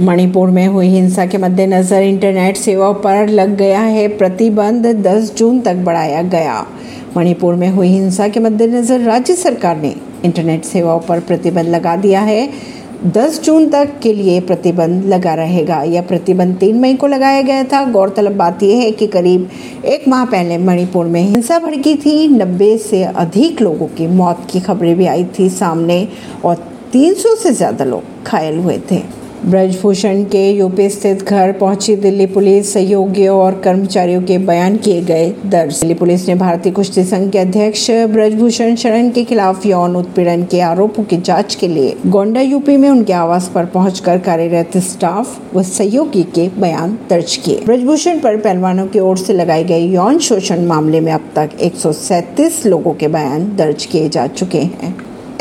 मणिपुर में हुई हिंसा के मद्देनजर इंटरनेट सेवाओं पर लग गया है प्रतिबंध। 10 जून तक बढ़ाया गया। मणिपुर में हुई हिंसा के मद्देनजर राज्य सरकार ने इंटरनेट सेवाओं पर प्रतिबंध लगा दिया है। 10 जून तक के लिए प्रतिबंध लगा रहेगा। यह प्रतिबंध तीन मई को लगाया गया था। गौरतलब बात यह है कि करीब एक माह पहले मणिपुर में हिंसा भड़की थी। नब्बे से अधिक लोगों की मौत की खबरें भी आई थी सामने और 300 से ज़्यादा लोग घायल हुए थे। ब्रजभूषण के यूपी स्थित घर पहुँची दिल्ली पुलिस, सहयोगियों और कर्मचारियों के बयान किए गए दर्ज। दिल्ली पुलिस ने भारतीय कुश्ती संघ के अध्यक्ष ब्रजभूषण शरण के खिलाफ यौन उत्पीड़न के आरोपों की जाँच के लिए गोंडा, यूपी में उनके आवास पर पहुंचकर कार्यरत स्टाफ व सहयोगी के बयान दर्ज किए। ब्रजभूषण पर पहलवानों की ओर से लगाए गए यौन शोषण मामले में अब तक एक सौ सैंतीस लोगों के बयान दर्ज किए जा चुके हैं।